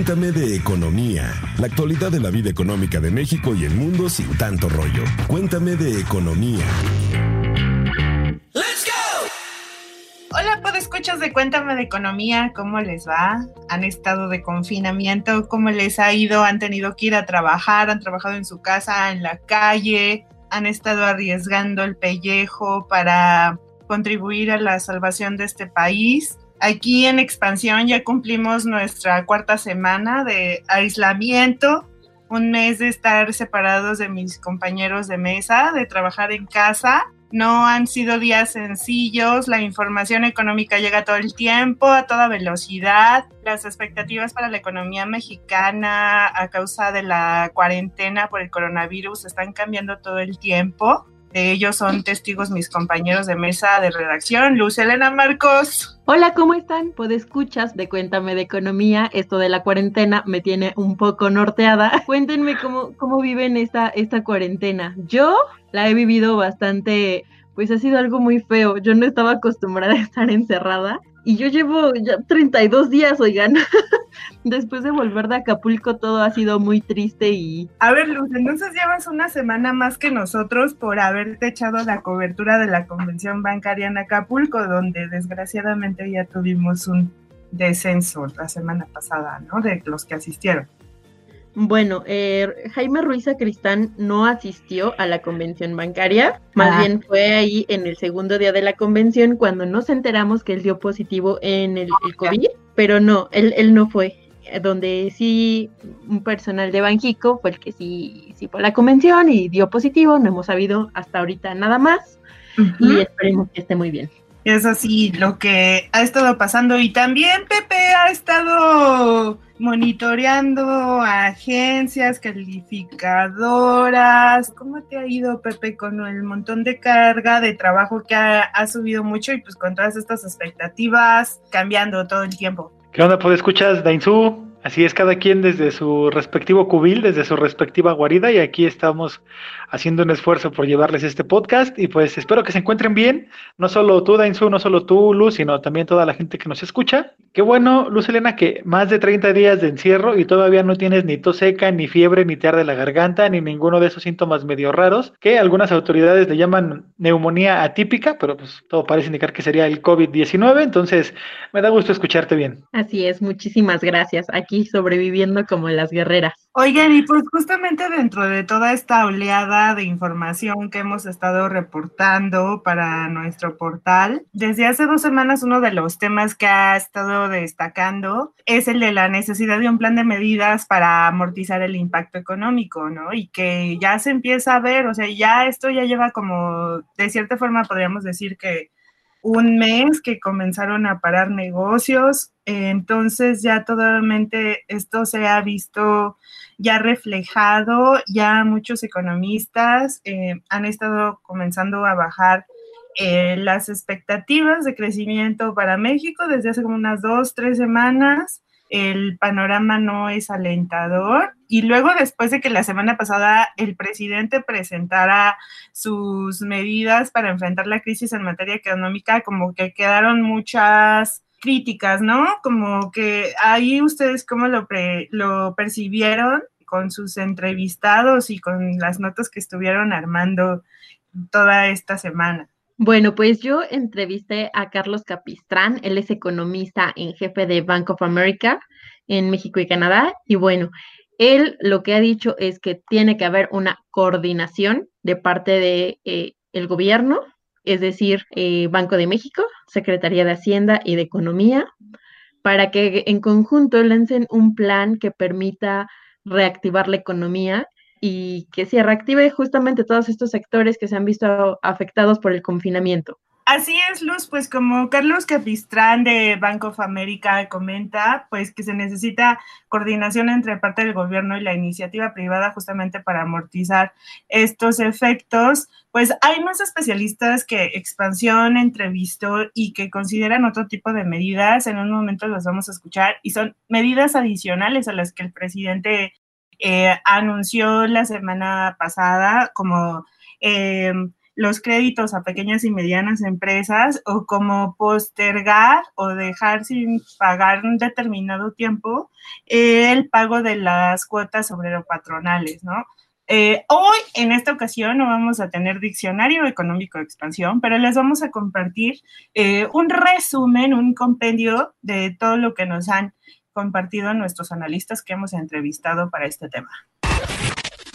Cuéntame de economía, la actualidad de la vida económica de México y el mundo sin tanto rollo. Cuéntame de economía. Hola, escuchas de Cuéntame de Economía, ¿cómo les va? ¿Han estado de confinamiento? ¿Cómo les ha ido? ¿Han tenido que ir a trabajar? ¿Han trabajado en su casa, en la calle? ¿Han estado arriesgando el pellejo para contribuir a la salvación de este país? Aquí en Expansión ya cumplimos nuestra cuarta semana de aislamiento, un mes de estar separados de mis compañeros de mesa, de trabajar en casa. No han sido días sencillos, la información económica llega todo el tiempo, a toda velocidad. Las expectativas para la economía mexicana a causa de la cuarentena por el coronavirus están cambiando todo el tiempo. De ellos son testigos mis compañeros de mesa de redacción, Luz Elena Marcos. Hola, ¿cómo están? escuchas de Cuéntame de Economía. Esto de la cuarentena me tiene un poco norteada. Cuéntenme cómo, cómo viven esta, esta cuarentena. Yo la he vivido bastante, pues ha sido algo muy feo. Yo no estaba acostumbrada a estar encerrada y yo llevo ya 32 días, oigan. Después de volver de Acapulco todo ha sido muy triste y... A ver, Luz, entonces llevas una semana más que nosotros por haberte echado la cobertura de la convención bancaria en Acapulco, donde desgraciadamente ya tuvimos un descenso la semana pasada, ¿no? De los que asistieron. Bueno, eh, Jaime Ruiz Acristán no asistió a la convención bancaria, más ah. bien fue ahí en el segundo día de la convención cuando nos enteramos que él dio positivo en el, COVID, pero no, él, él no fue. Donde sí, un personal de Banjico fue el que sí, sí fue a la convención y dio positivo, no hemos sabido hasta ahorita nada más y esperemos que esté muy bien. Es así lo que ha estado pasando y también Pepe ha estado monitoreando agencias calificadoras. ¿Cómo te ha ido, Pepe, con el montón de carga de trabajo que ha, subido mucho y pues con todas estas expectativas cambiando todo el tiempo? ¿Qué onda? Pues escuchas, Dainzú. Así es, cada quien desde su respectivo cubil, desde su respectiva guarida, y aquí estamos haciendo un esfuerzo por llevarles este podcast. Y pues espero que se encuentren bien, no solo tú, Dainzu, no solo tú, Luz, sino también toda la gente que nos escucha. Qué bueno, Luz Elena, que más de 30 días de encierro y todavía no tienes ni tos seca, ni fiebre, ni te arde la garganta, ni ninguno de esos síntomas medio raros, que algunas autoridades le llaman neumonía atípica, pero pues todo parece indicar que sería el COVID-19. Entonces, me da gusto escucharte bien. Así es, muchísimas gracias sobreviviendo como las guerreras. Oigan, y pues justamente dentro de toda esta oleada de información que hemos estado reportando para nuestro portal, desde hace dos semanas uno de los temas que ha estado destacando es el de la necesidad de un plan de medidas para amortizar el impacto económico, ¿no? Y que ya se empieza a ver, o sea, ya esto ya lleva como, de cierta forma podríamos decir que un mes que comenzaron a parar negocios, entonces ya totalmente esto se ha visto ya reflejado, ya muchos economistas eh, han estado comenzando a bajar eh, las expectativas de crecimiento para México desde hace como unas dos, tres semanas el panorama no es alentador. Y luego, después de que la semana pasada el presidente presentara sus medidas para enfrentar la crisis en materia económica, como que quedaron muchas críticas, ¿no? Como que ahí ustedes cómo lo, lo percibieron con sus entrevistados y con las notas que estuvieron armando toda esta semana. Bueno, pues yo entrevisté a Carlos Capistrán, él es economista en jefe de Bank of America en México y Canadá, y bueno, él lo que ha dicho es que tiene que haber una coordinación de parte de eh, el gobierno, es decir, eh, Banco de México, Secretaría de Hacienda y de Economía, para que en conjunto lancen un plan que permita reactivar la economía y que se reactive justamente todos estos sectores que se han visto afectados por el confinamiento. Así es, Luz, pues como Carlos Capistrán de Bank of America comenta, pues que se necesita coordinación entre parte del gobierno y la iniciativa privada justamente para amortizar estos efectos. Pues hay más especialistas que Expansión entrevistó y que consideran otro tipo de medidas. En un momento los vamos a escuchar y son medidas adicionales a las que el presidente eh, anunció la semana pasada, como eh, los créditos a pequeñas y medianas empresas o como postergar o dejar sin pagar un determinado tiempo el pago de las cuotas obrero patronales, ¿no? Eh, hoy, en esta ocasión, no vamos a tener diccionario económico de expansión, pero les vamos a compartir eh, un resumen, un compendio de todo lo que nos han compartido nuestros analistas que hemos entrevistado para este tema.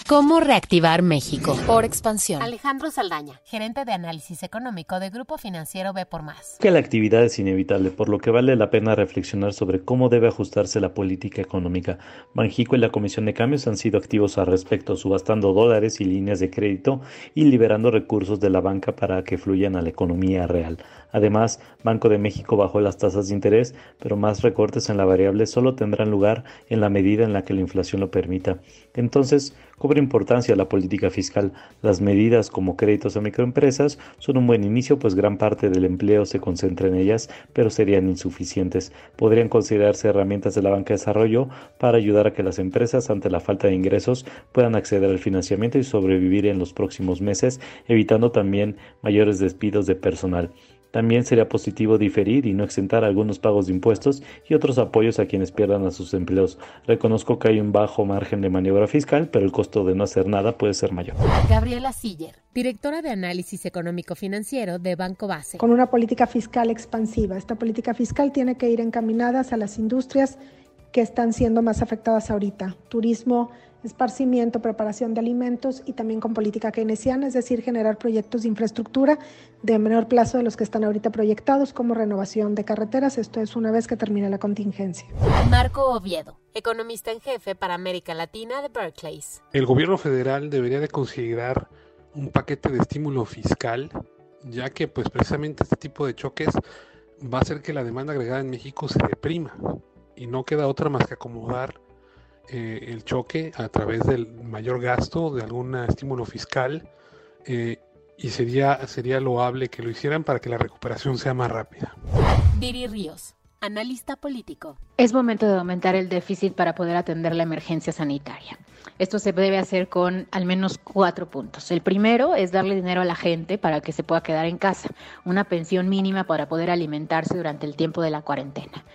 ¿Cómo reactivar México? Por expansión. Alejandro Saldaña, gerente de análisis económico de Grupo Financiero B por Más. Que la actividad es inevitable, por lo que vale la pena reflexionar sobre cómo debe ajustarse la política económica. Banjico y la Comisión de Cambios han sido activos al respecto, subastando dólares y líneas de crédito y liberando recursos de la banca para que fluyan a la economía real. Además, Banco de México bajó las tasas de interés, pero más recortes en la variable solo tendrán lugar en la medida en la que la inflación lo permita. Entonces, importancia la política fiscal. Las medidas como créditos a microempresas son un buen inicio, pues gran parte del empleo se concentra en ellas, pero serían insuficientes. Podrían considerarse herramientas de la banca de desarrollo para ayudar a que las empresas, ante la falta de ingresos, puedan acceder al financiamiento y sobrevivir en los próximos meses, evitando también mayores despidos de personal. También sería positivo diferir y no exentar algunos pagos de impuestos y otros apoyos a quienes pierdan a sus empleos. Reconozco que hay un bajo margen de maniobra fiscal, pero el costo de no hacer nada puede ser mayor. Gabriela Siller, directora de análisis económico financiero de Banco Base. Con una política fiscal expansiva. Esta política fiscal tiene que ir encaminada a las industrias que están siendo más afectadas ahorita. Turismo, esparcimiento, preparación de alimentos y también con política keynesiana, es decir, generar proyectos de infraestructura de menor plazo de los que están ahorita proyectados, como renovación de carreteras. Esto es una vez que termine la contingencia. Marco Oviedo, economista en jefe para América Latina de Berkeley. El gobierno federal debería de considerar un paquete de estímulo fiscal, ya que pues precisamente este tipo de choques va a hacer que la demanda agregada en México se deprima y no queda otra más que acomodar eh, el choque a través del mayor gasto, de algún estímulo fiscal, eh, y sería, sería loable que lo hicieran para que la recuperación sea más rápida. Viri Ríos, analista político. Es momento de aumentar el déficit para poder atender la emergencia sanitaria. Esto se debe hacer con al menos cuatro puntos. El primero es darle dinero a la gente para que se pueda quedar en casa, una pensión mínima para poder alimentarse durante el tiempo de la cuarentena.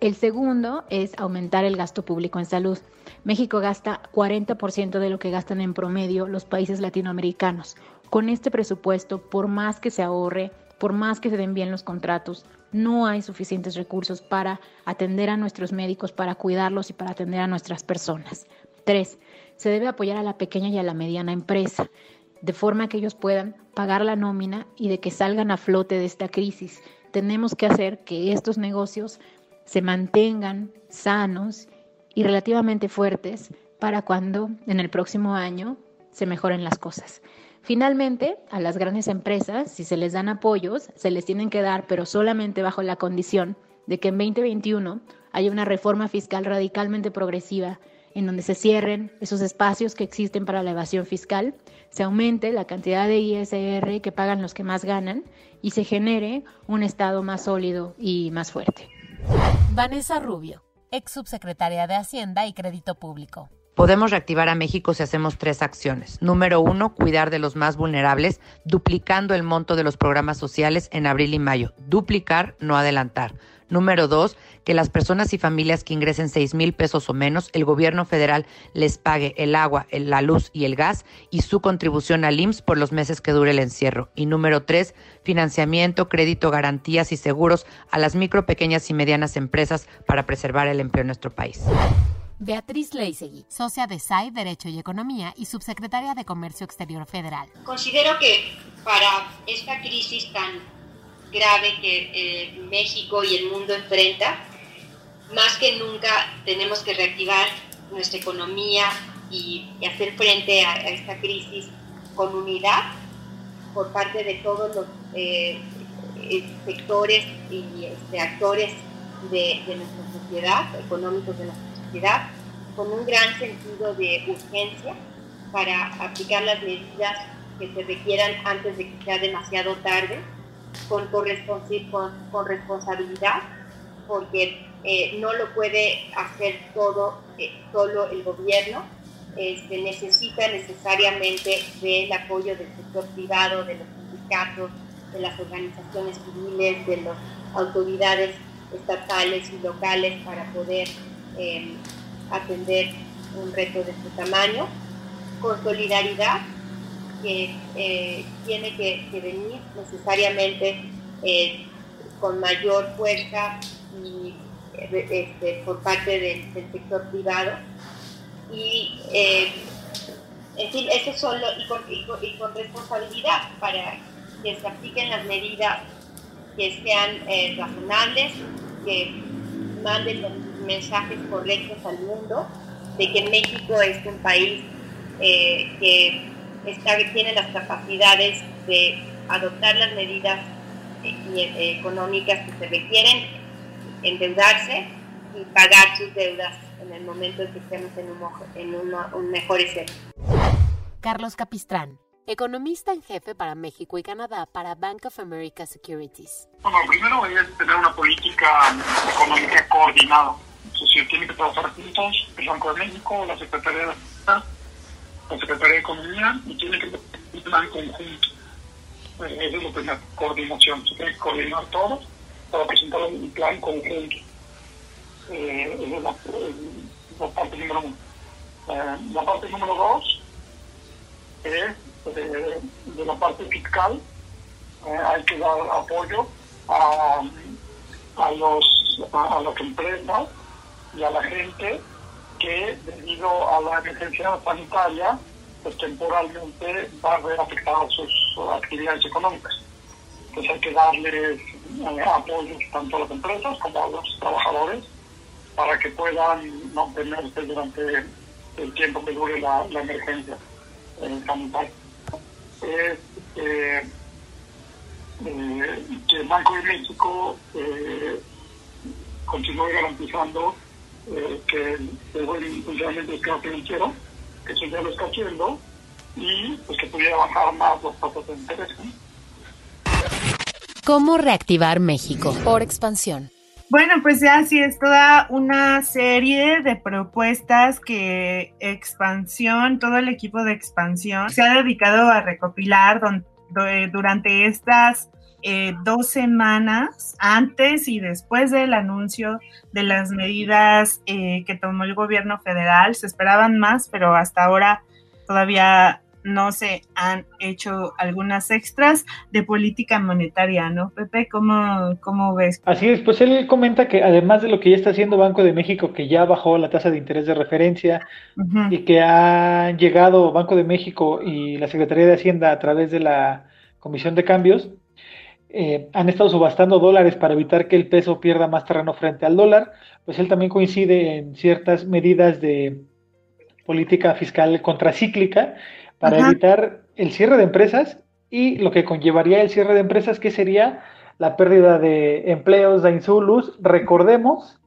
El segundo es aumentar el gasto público en salud. México gasta 40% de lo que gastan en promedio los países latinoamericanos. Con este presupuesto, por más que se ahorre, por más que se den bien los contratos, no hay suficientes recursos para atender a nuestros médicos, para cuidarlos y para atender a nuestras personas. Tres, se debe apoyar a la pequeña y a la mediana empresa, de forma que ellos puedan pagar la nómina y de que salgan a flote de esta crisis. Tenemos que hacer que estos negocios se mantengan sanos y relativamente fuertes para cuando en el próximo año se mejoren las cosas. Finalmente, a las grandes empresas, si se les dan apoyos, se les tienen que dar, pero solamente bajo la condición de que en 2021 haya una reforma fiscal radicalmente progresiva en donde se cierren esos espacios que existen para la evasión fiscal, se aumente la cantidad de ISR que pagan los que más ganan y se genere un Estado más sólido y más fuerte. Vanessa Rubio, ex subsecretaria de Hacienda y Crédito Público. Podemos reactivar a México si hacemos tres acciones. Número uno, cuidar de los más vulnerables, duplicando el monto de los programas sociales en abril y mayo. Duplicar, no adelantar. Número dos, que las personas y familias que ingresen 6 mil pesos o menos, el gobierno federal les pague el agua, la luz y el gas y su contribución al IMSS por los meses que dure el encierro. Y número tres, financiamiento, crédito, garantías y seguros a las micro, pequeñas y medianas empresas para preservar el empleo en nuestro país. Beatriz Leisegui, socia de SAI Derecho y Economía y subsecretaria de Comercio Exterior Federal. Considero que para esta crisis tan grave que eh, México y el mundo enfrenta, más que nunca tenemos que reactivar nuestra economía y, hacer frente a, esta crisis con unidad por parte de todos los eh, eh, sectores y este, actores de, de, nuestra sociedad, económicos de nuestra sociedad, con un gran sentido de urgencia para aplicar las medidas que se requieran antes de que sea demasiado tarde con, con, responsabilidad, porque eh, no lo puede hacer todo eh, solo el gobierno, este, necesita necesariamente del apoyo del sector privado, de los sindicatos, de las organizaciones civiles, de las autoridades estatales y locales para poder em, atender un reto de este tamaño, con solidaridad que eh, tiene que, venir necesariamente eh, con mayor fuerza y este, por parte del, sector privado. Y en fin, eso solo y con, y con, responsabilidad para que se apliquen las medidas que sean eh, razonables, que manden los mensajes correctos al mundo de que México es un país eh, que está, tiene las capacidades de adoptar las medidas eh, económicas que se requieren, endeudarse y pagar sus deudas en el momento en que estemos en un, en un mejor escenario. Carlos Capistrán, economista en jefe para México y Canadá para Bank of America Securities. Bueno, primero es tener una política económica coordinada. Es tiene que trabajar juntos el Banco de México, la Secretaría de la Secretaría de Economía y tiene que tener un plan conjunto. Eh, eso es lo primero, coordinación. Se tiene que coordinar todos para presentar un plan conjunto. Eh, esa es la, parte número uno. Eh, la parte número dos es eh, de la parte fiscal. Eh, hay que dar apoyo a, a, los, a, las empresas y a la gente que debido a la emergencia sanitaria pues temporalmente va a ver afectadas sus actividades económicas. Entonces hay que darles eh, apoyo tanto a las empresas como a los trabajadores para que puedan mantenerse durante el tiempo que dure la emergencia es eh, que el Banco de México eh, continúe garantizando eh, que el buen funcionamiento del sistema financiero, que eso ya lo está haciendo, y pues que pudiera bajar más los tasas de interés. ¿Cómo reactivar México? Por expansión. Bueno, pues ya sí es toda una serie de propuestas que expansión, todo el equipo de expansión se ha dedicado a recopilar durante estas eh, dos semanas antes y después del anuncio de las medidas eh, que tomó el gobierno federal. Se esperaban más, pero hasta ahora todavía no se han hecho algunas extras de política monetaria, ¿no? Pepe, ¿cómo, cómo ves? Así es, pues él comenta que además de lo que ya está haciendo Banco de México, que ya bajó la tasa de interés de referencia y que han llegado Banco de México y la Secretaría de Hacienda a través de la Comisión de Cambios, eh, han estado subastando dólares para evitar que el peso pierda más terreno frente al dólar, pues él también coincide en ciertas medidas de política fiscal contracíclica para evitar el cierre de empresas y lo que conllevaría el cierre de empresas, que sería la pérdida de empleos de Insulus. Recordemos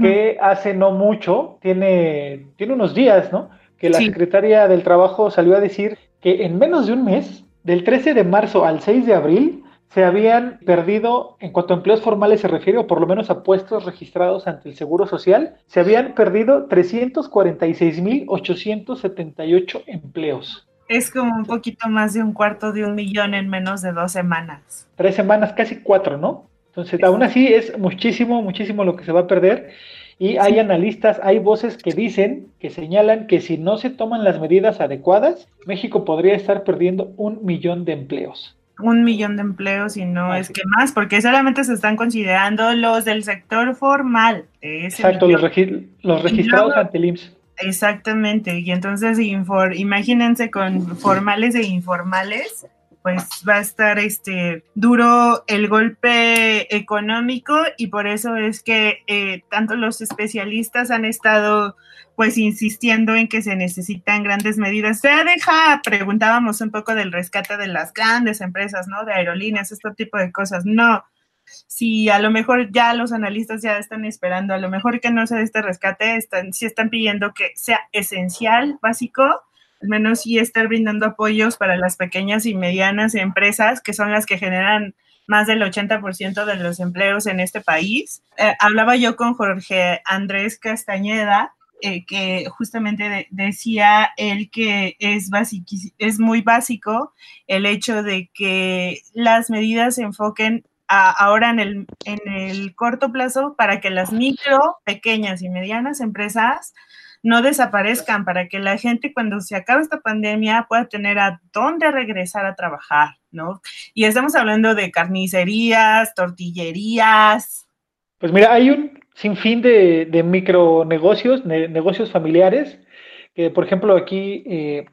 que hace no mucho, tiene, tiene unos días, ¿no? Que la secretaria del Trabajo salió a decir que en menos de un mes, del 13 de marzo al 6 de abril, se habían perdido, en cuanto a empleos formales se refiere, o por lo menos a puestos registrados ante el Seguro Social, se habían perdido 346.878 empleos es como un poquito más de un cuarto de un millón en menos de dos semanas. Tres semanas, casi cuatro, ¿no? Entonces, aún así es muchísimo, muchísimo lo que se va a perder. Y hay analistas, hay voces que dicen, que señalan que si no se toman las medidas adecuadas, México podría estar perdiendo un millón de empleos. Un millón de empleos y no es que más, porque solamente se están considerando los del sector formal. Exacto, los, los, registrados ante el IMSS. Exactamente, y entonces imagínense con formales e informales, pues va a estar este duro el golpe económico y por eso es que eh, tanto los especialistas han estado pues insistiendo en que se necesitan grandes medidas. Se deja, preguntábamos un poco del rescate de las grandes empresas, ¿no? De aerolíneas, este tipo de cosas. No, si a lo mejor ya los analistas ya están esperando, a lo mejor que no sea este rescate, están, si están pidiendo que sea esencial, básico, al menos sí estar brindando apoyos para las pequeñas y medianas empresas, que son las que generan más del 80% de los empleos en este país. Eh, hablaba yo con Jorge Andrés Castañeda, eh, que justamente decía él que es, es muy básico el hecho de que las medidas se enfoquen ahora en el, en el corto plazo para que las micro, pequeñas y medianas empresas no desaparezcan, para que la gente cuando se acabe esta pandemia pueda tener a dónde regresar a trabajar, ¿no? Y estamos hablando de carnicerías, tortillerías. Pues mira, hay un sinfín de, de micronegocios, negocios familiares, que por ejemplo aquí eh,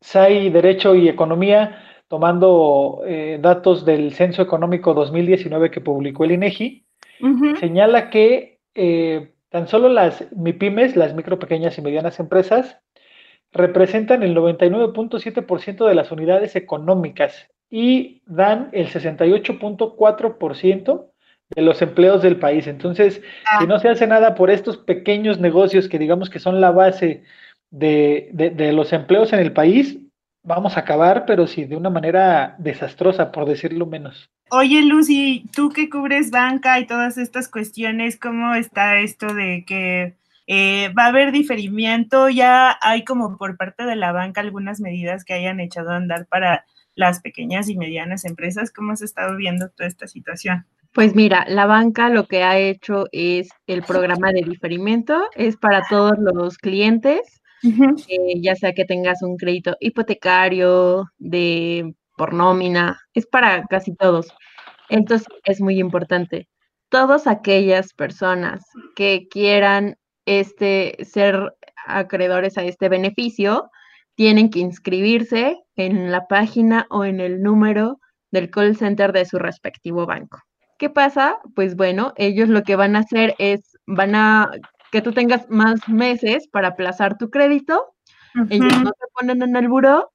SAI Derecho y Economía, tomando eh, datos del Censo Económico 2019 que publicó el INEGI, señala que eh, Tan solo las MIPIMES, las micro, pequeñas y medianas empresas, representan el 99.7% de las unidades económicas y dan el 68.4% de los empleos del país. Entonces, si ah. no se hace nada por estos pequeños negocios que digamos que son la base de, de los empleos en el país, vamos a acabar, pero sí de una manera desastrosa, por decirlo menos. Oye, Lucy, tú que cubres banca y todas estas cuestiones, ¿cómo está esto de que eh, va a haber diferimiento? Ya hay como por parte de la banca algunas medidas que hayan echado a andar para las pequeñas y medianas empresas. ¿Cómo has estado viendo toda esta situación? Pues mira, la banca lo que ha hecho es el programa de diferimiento, es para todos los clientes eh, ya sea que tengas un crédito hipotecario, de por nómina, es para casi todos. Entonces es muy importante. Todas aquellas personas que quieran este ser acreedores a este beneficio tienen que inscribirse en la página o en el número del call center de su respectivo banco. ¿Qué pasa? Pues bueno, ellos lo que van a hacer es, van a que tú tengas más meses para aplazar tu crédito. Ellos no te ponen en el buró,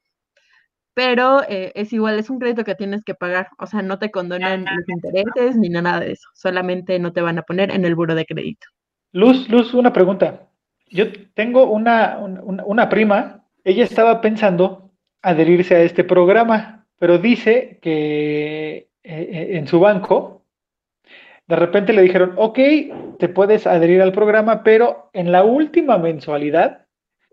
pero eh, es igual, es un crédito que tienes que pagar. O sea, no te condonan los intereses ni nada de eso. Solamente no te van a poner en el buro de crédito. Luz, Luz, una pregunta. Yo tengo una, una prima, ella estaba pensando adherirse a este programa, pero dice que eh, eh, en su banco de repente le dijeron, ok, te puedes adherir al programa, pero en la última mensualidad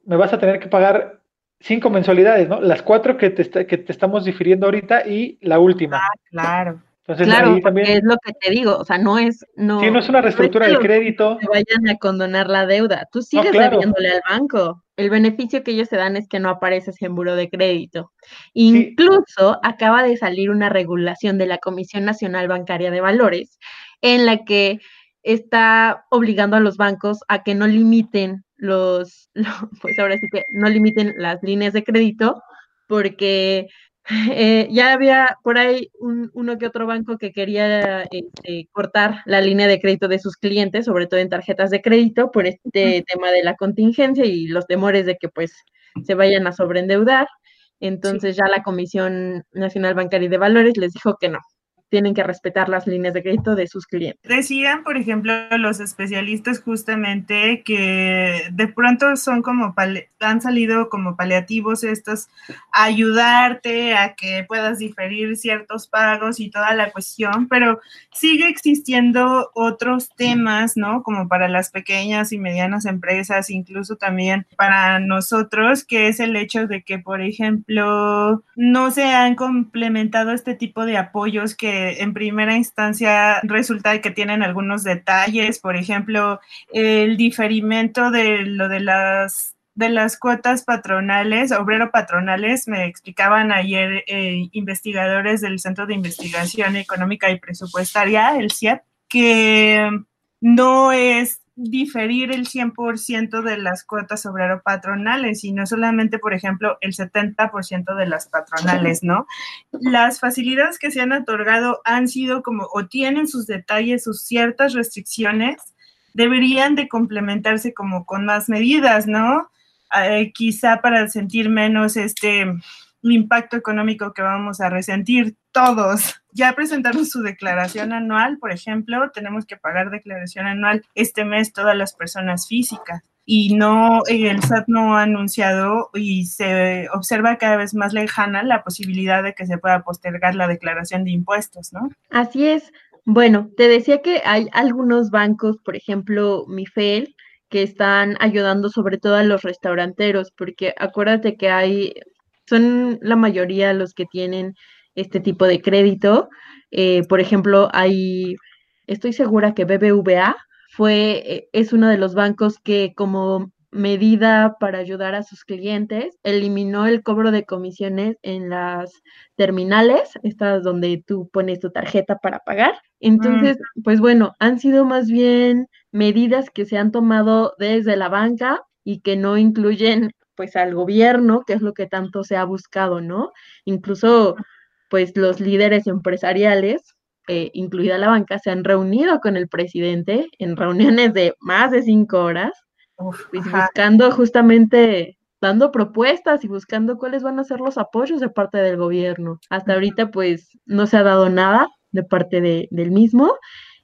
me vas a tener que pagar cinco mensualidades, ¿no? Las cuatro que te, que te estamos difiriendo ahorita y la última. Ah, claro. Entonces, claro, también... es lo que te digo, o sea, no es... No, sí, no es una reestructura del crédito. Que vayan a condonar la deuda, tú sigues debiéndole al banco. El beneficio que ellos te dan es que no apareces en buro de crédito. Incluso acaba de salir una regulación de la Comisión Nacional Bancaria de Valores en la que está obligando a los bancos a que no limiten los, pues ahora sí que no limiten las líneas de crédito, porque eh, ya había por ahí uno que otro banco que quería este, cortar la línea de crédito de sus clientes, sobre todo en tarjetas de crédito, por este tema de la contingencia y los temores de que pues se vayan a sobreendeudar. Entonces ya la Comisión Nacional Bancaria de Valores les dijo que no, tienen que respetar las líneas de crédito de sus clientes. Decían, por ejemplo, los especialistas justamente que de pronto son como, han salido como paliativos estos, ayudarte a que puedas diferir ciertos pagos y toda la cuestión, pero sigue existiendo otros temas, ¿no? Como para las pequeñas y medianas empresas, incluso también para nosotros, que es el hecho de que, por ejemplo, no se han complementado este tipo de apoyos que en primera instancia resulta que tienen algunos detalles, por ejemplo, el diferimiento de lo de las de las cuotas patronales, obrero patronales, me explicaban ayer eh, investigadores del Centro de Investigación Económica y Presupuestaria, el CIEP, que no es diferir el 100% de las cuotas obrero patronales y no solamente, por ejemplo, el 70% de las patronales, ¿no? Las facilidades que se han otorgado han sido como o tienen sus detalles, sus ciertas restricciones, deberían de complementarse como con más medidas, ¿no? Eh, quizá para sentir menos este impacto económico que vamos a resentir todos. Ya presentaron su declaración anual, por ejemplo, tenemos que pagar declaración anual este mes todas las personas físicas y no, el SAT no ha anunciado y se observa cada vez más lejana la posibilidad de que se pueda postergar la declaración de impuestos, ¿no? Así es. Bueno, te decía que hay algunos bancos, por ejemplo, Mifel, que están ayudando sobre todo a los restauranteros, porque acuérdate que hay, son la mayoría los que tienen este tipo de crédito. Eh, por ejemplo, hay, estoy segura que BBVA fue, eh, es uno de los bancos que como medida para ayudar a sus clientes, eliminó el cobro de comisiones en las terminales, estas donde tú pones tu tarjeta para pagar. Entonces, pues bueno, han sido más bien medidas que se han tomado desde la banca y que no incluyen pues al gobierno, que es lo que tanto se ha buscado, ¿no? Incluso pues los líderes empresariales, eh, incluida la banca, se han reunido con el presidente en reuniones de más de cinco horas pues, buscando justamente, dando propuestas y buscando cuáles van a ser los apoyos de parte del gobierno. Hasta ahorita pues no se ha dado nada de parte de, del mismo.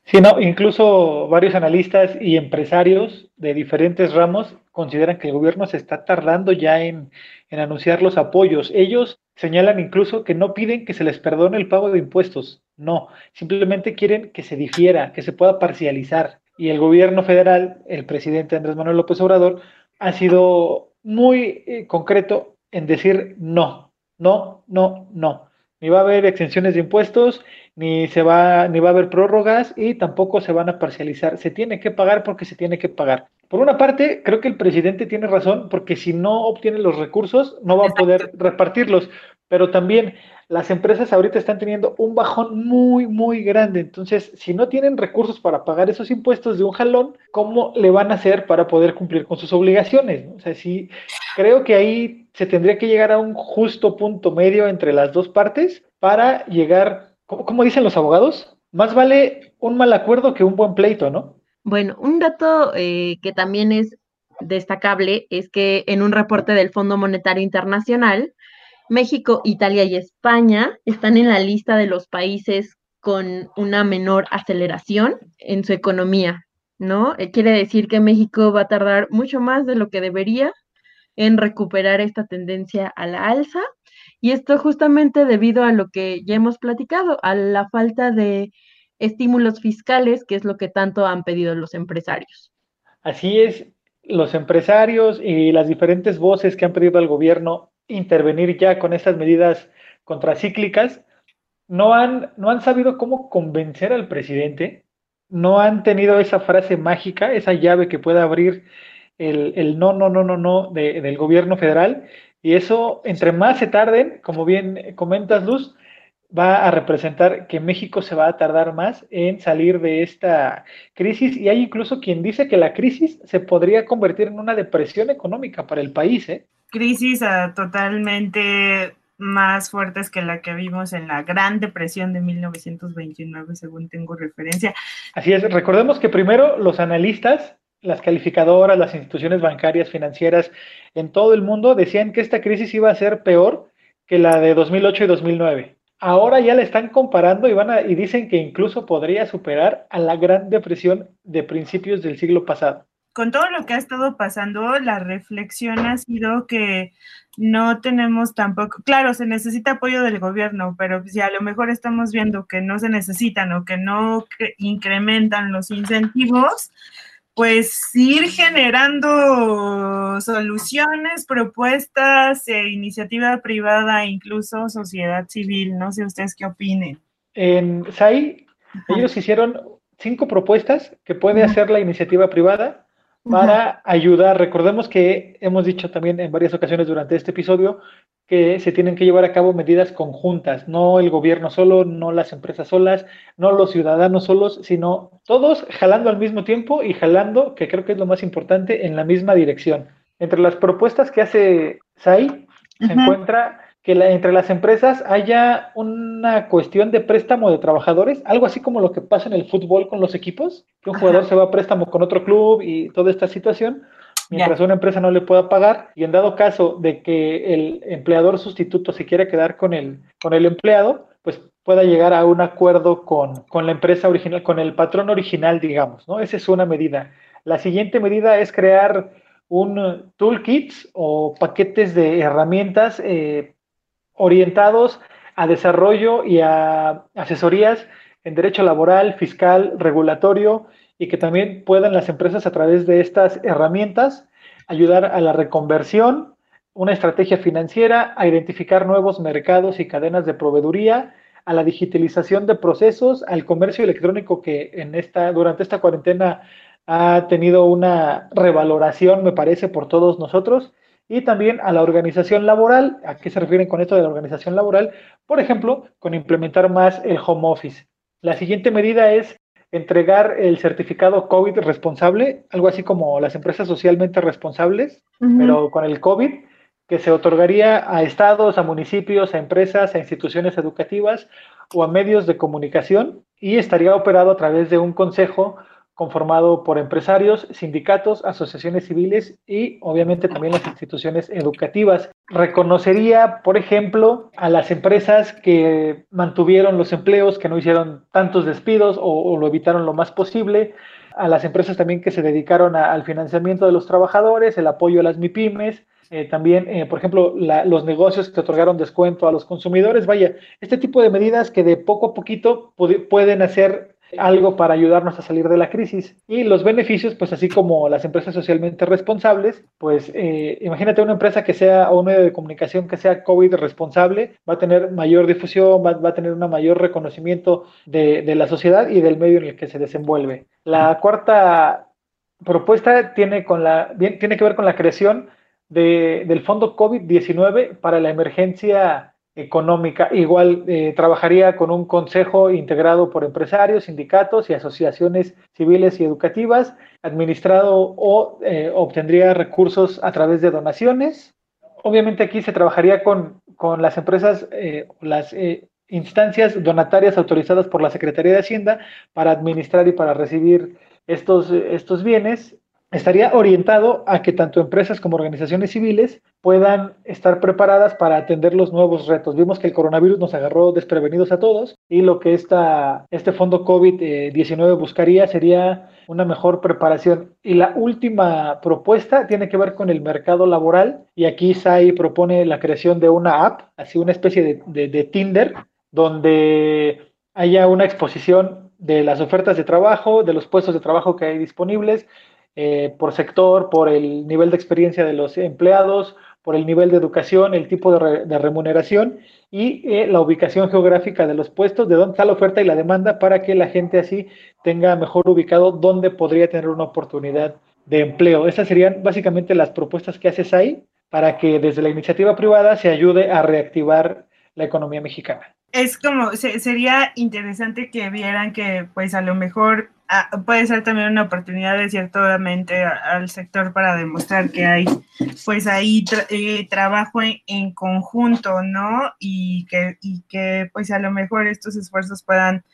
Sí, no, incluso varios analistas y empresarios de diferentes ramos consideran que el gobierno se está tardando ya en, en, anunciar los apoyos. Ellos señalan incluso que no piden que se les perdone el pago de impuestos, no, simplemente quieren que se difiera, que se pueda parcializar y el gobierno federal, el presidente Andrés Manuel López Obrador, ha sido muy eh, concreto en decir no, no, no, no. Ni va a haber exenciones de impuestos, ni se va, ni va a haber prórrogas y tampoco se van a parcializar. Se tiene que pagar porque se tiene que pagar. Por una parte, creo que el presidente tiene razón, porque si no obtiene los recursos, no va a poder repartirlos. Pero también las empresas ahorita están teniendo un bajón muy, muy grande. Entonces, si no tienen recursos para pagar esos impuestos de un jalón, ¿cómo le van a hacer para poder cumplir con sus obligaciones? O sea, sí, creo que ahí se tendría que llegar a un justo punto medio entre las dos partes para llegar, ¿cómo, dicen los abogados? Más vale un mal acuerdo que un buen pleito, ¿no? Bueno, un dato eh, que también es destacable es que en un reporte del Fondo Monetario Internacional, México, Italia y España están en la lista de los países con una menor aceleración en su economía, ¿no? Eh, quiere decir que México va a tardar mucho más de lo que debería en recuperar esta tendencia a la alza. Y esto justamente debido a lo que ya hemos platicado, a la falta de estímulos fiscales, que es lo que tanto han pedido los empresarios. Así es, los empresarios y las diferentes voces que han pedido al gobierno intervenir ya con estas medidas contracíclicas, no han, no han sabido cómo convencer al presidente, no han tenido esa frase mágica, esa llave que pueda abrir el, el no, no, no, no, no del gobierno federal. Y eso, entre más se tarden, como bien comentas, Luz, va a representar que México se va a tardar más en salir de esta crisis y hay incluso quien dice que la crisis se podría convertir en una depresión económica para el país. ¿eh? crisis uh, totalmente más fuertes que la que vimos en la Gran Depresión de 1929, según tengo referencia. Así es, recordemos que primero los analistas, las calificadoras, las instituciones bancarias, financieras en todo el mundo decían que esta crisis iba a ser peor que la de 2008 y 2009. Ahora ya la están comparando y, van a, y dicen que incluso podría superar a la Gran Depresión de principios del siglo pasado. Con todo lo que ha estado pasando, la reflexión ha sido que no tenemos tampoco, claro, se necesita apoyo del gobierno, pero si a lo mejor estamos viendo que no se necesitan o que no incrementan los incentivos, pues ir generando soluciones, propuestas, e iniciativa privada, incluso sociedad civil. No sé ustedes qué opinen. En SAI, ellos hicieron cinco propuestas que puede hacer la iniciativa privada para ayudar. Recordemos que hemos dicho también en varias ocasiones durante este episodio que se tienen que llevar a cabo medidas conjuntas, no el gobierno solo, no las empresas solas, no los ciudadanos solos, sino todos jalando al mismo tiempo y jalando, que creo que es lo más importante, en la misma dirección. Entre las propuestas que hace SAI se encuentra que entre las empresas haya una cuestión de préstamo de trabajadores, algo así como lo que pasa en el fútbol con los equipos, que un jugador se va a préstamo con otro club y toda esta situación, mientras una empresa no le pueda pagar, y en dado caso de que el empleador sustituto se quiera quedar con el, con el empleado, pues pueda llegar a un acuerdo con, con la empresa original, con el patrón original, digamos, ¿no? Esa es una medida. La siguiente medida es crear un toolkit o paquetes de herramientas eh, orientados a desarrollo y a asesorías en derecho laboral, fiscal, regulatorio y que también puedan las empresas a través de estas herramientas ayudar a la reconversión, una estrategia financiera, a identificar nuevos mercados y cadenas de proveeduría, a la digitalización de procesos, al comercio electrónico que en esta, durante esta cuarentena ha tenido una revaloración, me parece, por todos nosotros, y también a la organización laboral. ¿A qué se refieren con esto de la organización laboral? Por ejemplo, con implementar más el home office. La siguiente medida es entregar el certificado COVID responsable, algo así como las empresas socialmente responsables, pero con el COVID, que se otorgaría a estados, a municipios, a empresas, a instituciones educativas o a medios de comunicación y estaría operado a través de un consejo conformado por empresarios, sindicatos, asociaciones civiles y obviamente también las instituciones educativas. Reconocería, por ejemplo, a las empresas que mantuvieron los empleos, que no hicieron tantos despidos o, lo evitaron lo más posible, a las empresas también que se dedicaron al financiamiento de los trabajadores, el apoyo a las MIPIMES, eh, también, eh, por ejemplo, los negocios que otorgaron descuento a los consumidores. Vaya, este tipo de medidas que de poco a poquito pueden hacer algo para ayudarnos a salir de la crisis. Y los beneficios, pues así como las empresas socialmente responsables, pues eh, imagínate una empresa que sea o un medio de comunicación que sea COVID responsable, va a tener mayor difusión, va, a tener un mayor reconocimiento de, de la sociedad y del medio en el que se desenvuelve. La cuarta propuesta tiene, con la, tiene que ver con la creación de, del fondo COVID-19 para la emergencia económica. Igual eh, trabajaría con un consejo integrado por empresarios, sindicatos y asociaciones civiles y educativas, administrado o eh, obtendría recursos a través de donaciones. Obviamente aquí se trabajaría con, con las empresas, eh, las instancias donatarias autorizadas por la Secretaría de Hacienda para administrar y para recibir estos, estos bienes estaría orientado a que tanto empresas como organizaciones civiles puedan estar preparadas para atender los nuevos retos. Vimos que el coronavirus nos agarró desprevenidos a todos y lo que este fondo COVID-19 buscaría sería una mejor preparación. Y la última propuesta tiene que ver con el mercado laboral y aquí SAI propone la creación de una app, así una especie de, de Tinder, donde haya una exposición de las ofertas de trabajo, de los puestos de trabajo que hay disponibles, eh, por sector, por el nivel de experiencia de los empleados, por el nivel de educación, el tipo de, remuneración y eh, la ubicación geográfica de los puestos, de dónde está la oferta y la demanda para que la gente así tenga mejor ubicado dónde podría tener una oportunidad de empleo. Esas serían básicamente las propuestas que haces ahí para que desde la iniciativa privada se ayude a reactivar la economía mexicana. Es como, sería interesante que vieran que pues a lo mejor puede ser también una oportunidad de ciertamente al sector para demostrar que hay pues ahí eh, trabajo en, conjunto, ¿no? Y que, y que pues a lo mejor estos esfuerzos puedan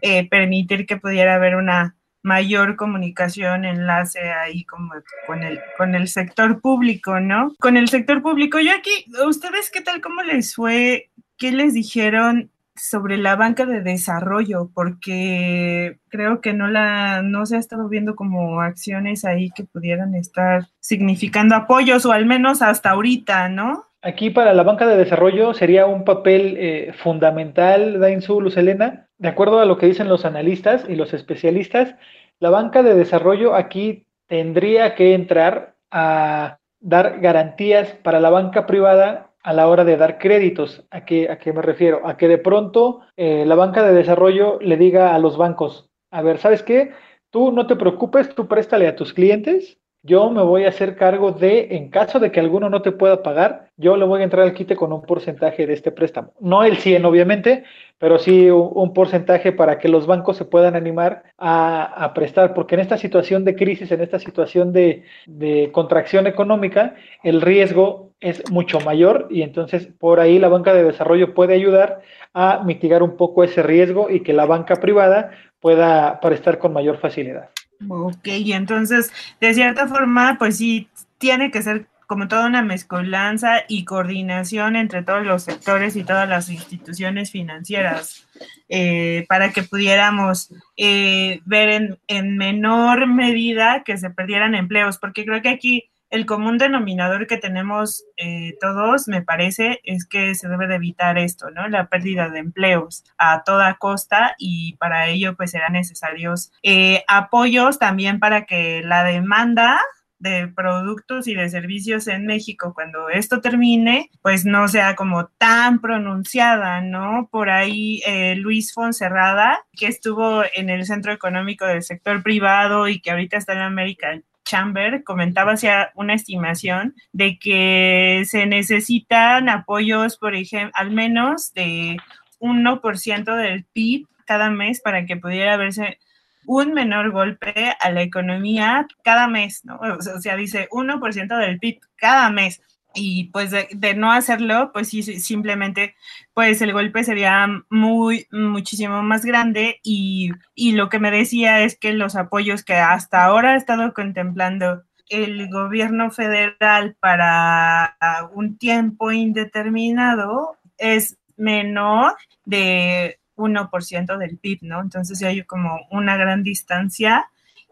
eh, permitir que pudiera haber una mayor comunicación, enlace ahí como con el, con el sector público, ¿no? Con el sector público. Yo aquí, ¿ustedes qué tal? ¿Cómo les fue? ¿Qué les dijeron sobre la banca de desarrollo, porque creo que no la no se ha estado viendo como acciones ahí que pudieran estar significando apoyos o al menos hasta ahorita, ¿no? Aquí para la banca de desarrollo sería un papel eh, fundamental, Dainzu, Luz Elena, de acuerdo a lo que dicen los analistas y los especialistas, la banca de desarrollo aquí tendría que entrar a dar garantías para la banca privada a la hora de dar créditos. ¿A qué, a qué me refiero? A que de pronto eh, la banca de desarrollo le diga a los bancos, a ver, ¿sabes qué? Tú no te preocupes, tú préstale a tus clientes, yo me voy a hacer cargo de, en caso de que alguno no te pueda pagar, yo le voy a entrar al quite con un porcentaje de este préstamo. No el 100, obviamente, pero sí un, porcentaje para que los bancos se puedan animar a, prestar, porque en esta situación de crisis, en esta situación de, de, contracción económica, el riesgo es mucho mayor y entonces por ahí la banca de desarrollo puede ayudar a mitigar un poco ese riesgo y que la banca privada pueda prestar con mayor facilidad. Ok, y entonces, de cierta forma, pues sí, tiene que ser como toda una mezcolanza y coordinación entre todos los sectores y todas las instituciones financieras eh, para que pudiéramos eh, ver en, en, menor medida que se perdieran empleos, porque creo que aquí el común denominador que tenemos eh, todos, me parece, es que se debe de evitar esto, ¿no? La pérdida de empleos a toda costa y para ello pues serán necesarios eh, apoyos también para que la demanda de productos y de servicios en México cuando esto termine, pues no sea como tan pronunciada, ¿no? Por ahí eh, Luis Fonserrada, que estuvo en el Centro Económico del Sector Privado y que ahorita está en América Chamber comentaba hacia una estimación de que se necesitan apoyos, por ejemplo, al menos de 1% del PIB cada mes para que pudiera verse un menor golpe a la economía cada mes, ¿no? O sea, dice 1% del PIB cada mes y pues de, no hacerlo, pues sí, simplemente, pues el golpe sería muy, muchísimo más grande y, y lo que me decía es que los apoyos que hasta ahora ha estado contemplando el gobierno federal para un tiempo indeterminado es menor de 1% del PIB, ¿no? Entonces hay como una gran distancia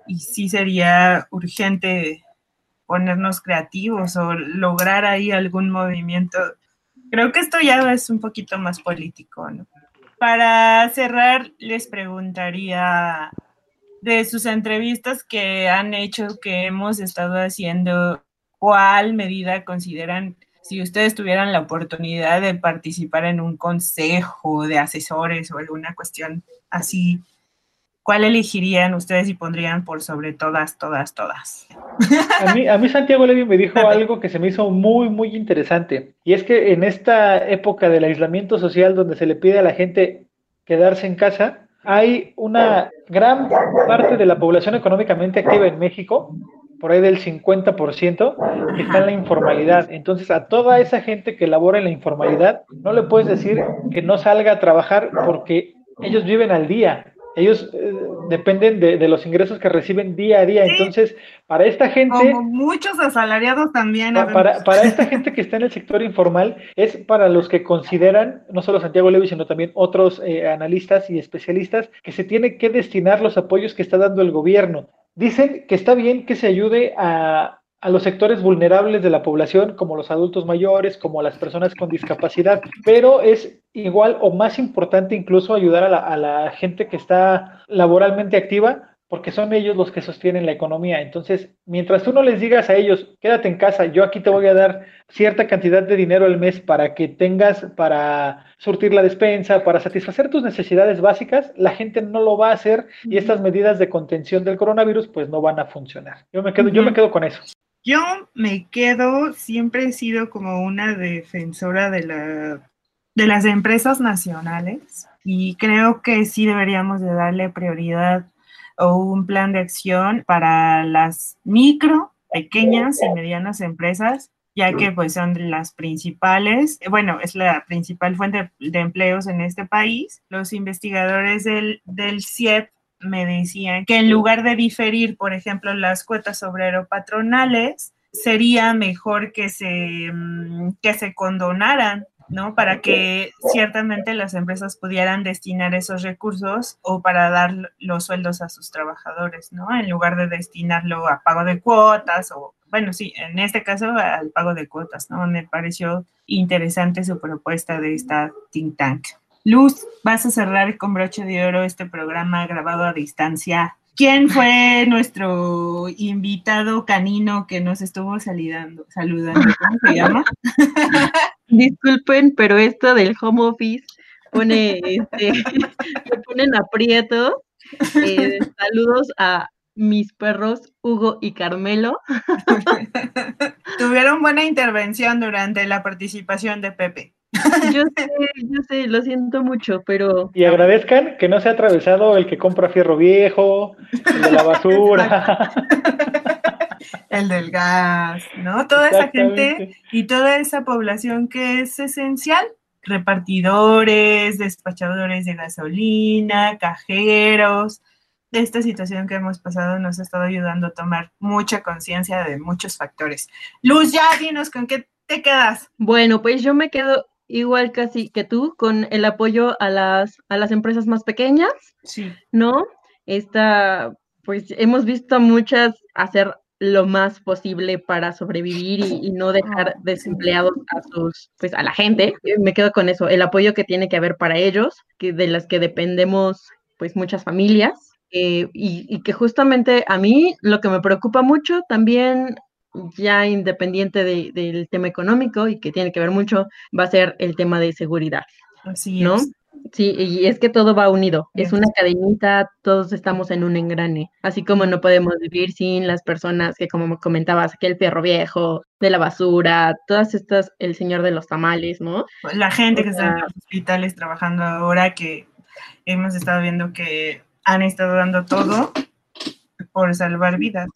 y sí sería urgente ponernos creativos o lograr ahí algún movimiento. Creo que esto ya es un poquito más político, ¿no? Para cerrar, les preguntaría de sus entrevistas que han hecho, que hemos estado haciendo, ¿cuál medida consideran, si ustedes tuvieran la oportunidad de participar en un consejo de asesores o alguna cuestión así, ¿cuál elegirían ustedes y pondrían por sobre todas, todas, todas? A mí, a mí Santiago Levy me dijo algo que se me hizo muy, muy interesante. Y es que en esta época del aislamiento social donde se le pide a la gente quedarse en casa, hay una gran parte de la población económicamente activa en México, por ahí del 50%, que está en la informalidad. Entonces, a toda esa gente que labora en la informalidad, no le puedes decir que no salga a trabajar porque ellos viven al día ellos eh, dependen de, los ingresos que reciben día a día. Entonces, para esta gente... Como muchos asalariados también. Para, para, esta gente que está en el sector informal, es para los que consideran, no solo Santiago Levy, sino también otros eh, analistas y especialistas, que se tiene que destinar los apoyos que está dando el gobierno. Dicen que está bien que se ayude a, a los sectores vulnerables de la población, como los adultos mayores, como las personas con discapacidad, pero es igual o más importante incluso ayudar a la, gente que está laboralmente activa, porque son ellos los que sostienen la economía. Entonces, mientras tú no les digas a ellos, quédate en casa, yo aquí te voy a dar cierta cantidad de dinero al mes para que tengas para surtir la despensa, para satisfacer tus necesidades básicas, la gente no lo va a hacer y estas medidas de contención del coronavirus pues no van a funcionar. Yo me quedo, yo me quedo con eso. Yo me quedo, siempre he sido como una defensora de, la, de las empresas nacionales y creo que sí deberíamos de darle prioridad o un plan de acción para las micro, pequeñas y medianas empresas, ya que pues son las principales, bueno, es la principal fuente de empleos en este país. Los investigadores del, del CIEP me decían que en lugar de diferir, por ejemplo, las cuotas obrero-patronales, sería mejor que se, mm, que se condonaran, ¿no? Para que ciertamente las empresas pudieran destinar esos recursos o para dar los sueldos a sus trabajadores, ¿no? En lugar de destinarlo a pago de cuotas o, bueno, sí, en este caso al pago de cuotas, ¿no? Me pareció interesante su propuesta de esta think tank. Luz, vas a cerrar con broche de oro este programa grabado a distancia. ¿Quién fue nuestro invitado canino que nos estuvo saludando? saludando ¿Cómo se llama? Disculpen, pero esto del home office pone, este, ponen aprieto. Eh, saludos a mis perros Hugo y Carmelo. Tuvieron buena intervención durante la participación de Pepe. Yo sé, yo sé, lo siento mucho, pero... Y agradezcan que no se ha atravesado el que compra fierro viejo, el de la basura. el del gas, ¿no? Toda esa gente y toda esa población que es esencial, repartidores, despachadores de gasolina, cajeros, esta situación que hemos pasado nos ha estado ayudando a tomar mucha conciencia de muchos factores. Luz, ya dinos con qué te quedas. Bueno, pues yo me quedo igual casi que tú, con el apoyo a las, a las empresas más pequeñas, sí. ¿no? Esta, pues hemos visto muchas hacer lo más posible para sobrevivir y, no dejar desempleados a sus, pues a la gente. Me quedo con eso, el apoyo que tiene que haber para ellos, que de las que dependemos pues muchas familias. Eh, y, que justamente a mí lo que me preocupa mucho también ya independiente del tema económico y que tiene que ver mucho, va a ser el tema de seguridad. Así ¿no? Sí, y es que todo va unido, es una cadenita, todos estamos en un engrane, así como no podemos vivir sin las personas que, como comentabas, aquel perro viejo, de la basura, todas estas, el señor de los tamales, ¿no? La gente que está en los hospitales trabajando ahora, que hemos estado viendo que han estado dando todo por salvar vidas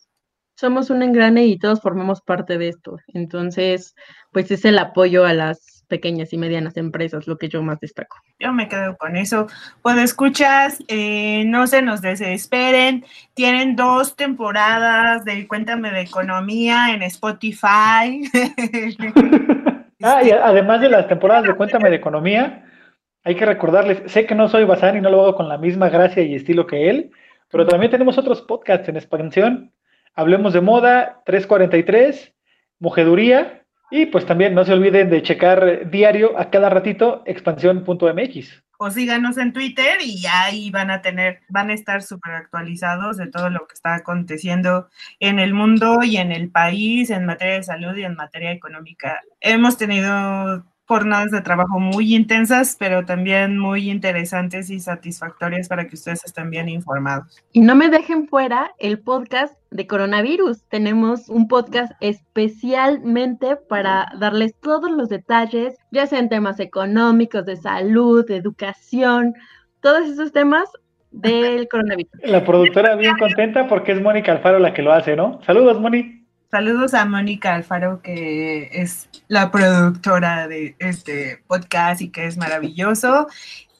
somos un engrane y todos formamos parte de esto. Entonces, pues es el apoyo a las pequeñas y medianas empresas lo que yo más destaco. Yo me quedo con eso. Cuando escuchas, eh, no se nos desesperen. Tienen dos temporadas de Cuéntame de Economía en Spotify. ah, y además de las temporadas de Cuéntame de Economía, hay que recordarles, sé que no soy Bazán y no lo hago con la misma gracia y estilo que él, pero también tenemos otros podcasts en expansión Hablemos de Moda, 343, Mujeduría, y pues también no se olviden de checar diario a cada ratito expansión.mx. O síganos en Twitter y ahí van a tener, van a estar súper actualizados de todo lo que está aconteciendo en el mundo y en el país en materia de salud y en materia económica. Hemos tenido jornadas de trabajo muy intensas, pero también muy interesantes y satisfactorias para que ustedes estén bien informados. Y no me dejen fuera el podcast de coronavirus. Tenemos un podcast especialmente para darles todos los detalles, ya sean temas económicos, de salud, de educación, todos esos temas del coronavirus. La productora bien contenta porque es Mónica Alfaro la que lo hace, ¿no? Saludos, Mónica. Saludos a Mónica Alfaro, que es la productora de este podcast y que es maravilloso.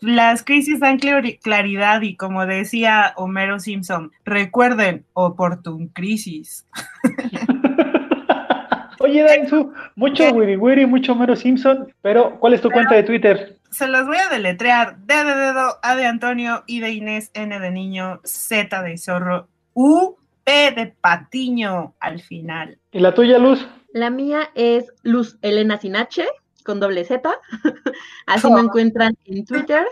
Las crisis dan claridad y como decía Homero Simpson, recuerden, oportun crisis. Oye, Dainzu, mucho wiri wiri, mucho Homero Simpson, pero ¿cuál es tu cuenta de Twitter? Se los voy a deletrear. D de dedo, A de Antonio, I de Inés, N de niño, Z de zorro, U de Patiño al final. ¿Y la tuya, Luz? La mía es Luz Elena Sinache, con doble Z. Así me encuentran en Twitter.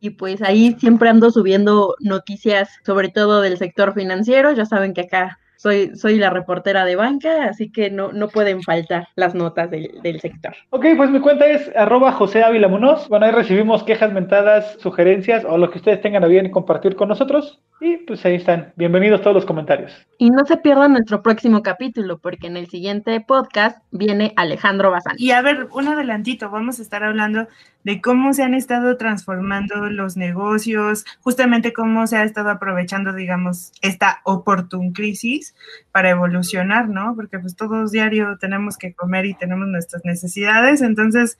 Y pues ahí siempre ando subiendo noticias, sobre todo del sector financiero. Ya saben que acá soy, soy la reportera de banca, así que no, no pueden faltar las notas del, del sector. Ok, pues mi cuenta es arroba José Ávila Munoz. Bueno, ahí recibimos quejas, mentadas, sugerencias o lo que ustedes tengan a bien compartir con nosotros. Y pues ahí están. Bienvenidos todos los comentarios. Y no se pierdan nuestro próximo capítulo, porque en el siguiente podcast viene Alejandro Bazán. Y a ver, un adelantito, vamos a estar hablando de cómo se han estado transformando los negocios, justamente cómo se ha estado aprovechando, digamos, esta oportun crisis para evolucionar, ¿no? Porque pues todos diario tenemos que comer y tenemos nuestras necesidades, entonces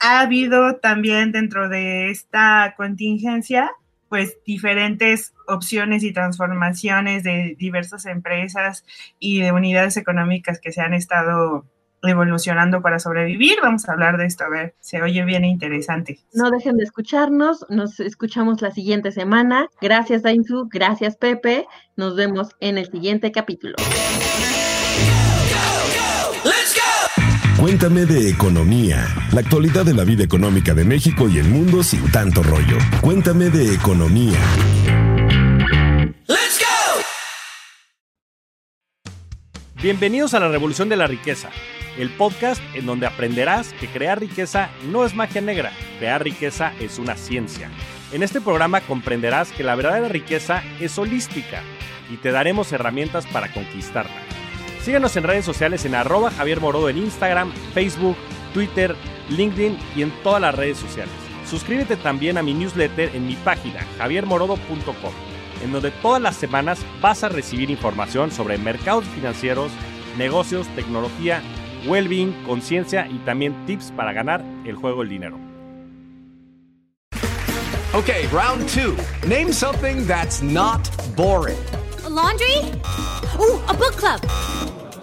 ha habido también dentro de esta contingencia pues diferentes opciones y transformaciones de diversas empresas y de unidades económicas que se han estado evolucionando para sobrevivir. Vamos a hablar de esto, a ver, se oye bien interesante. No dejen de escucharnos, nos escuchamos la siguiente semana. Gracias, Dainzu, gracias, Pepe. Nos vemos en el siguiente capítulo. Cuéntame de economía, la actualidad de la vida económica de México y el mundo sin tanto rollo. Cuéntame de economía. Bienvenidos a la Revolución de la Riqueza el podcast en donde aprenderás que crear riqueza no es magia negra, crear riqueza es una ciencia. En este programa comprenderás que la verdadera riqueza es holística y te daremos herramientas para conquistarla. Síguenos en redes sociales en arroba Javier Morodo en Instagram, Facebook, Twitter, LinkedIn y en todas las redes sociales. Suscríbete también a mi newsletter en mi página javiermorodo.com, en donde todas las semanas vas a recibir información sobre mercados financieros, negocios, tecnología well-being, conciencia y también tips para ganar el juego del dinero. Okay, round two. Name something that's not boring. A laundry? Ooh, a book club.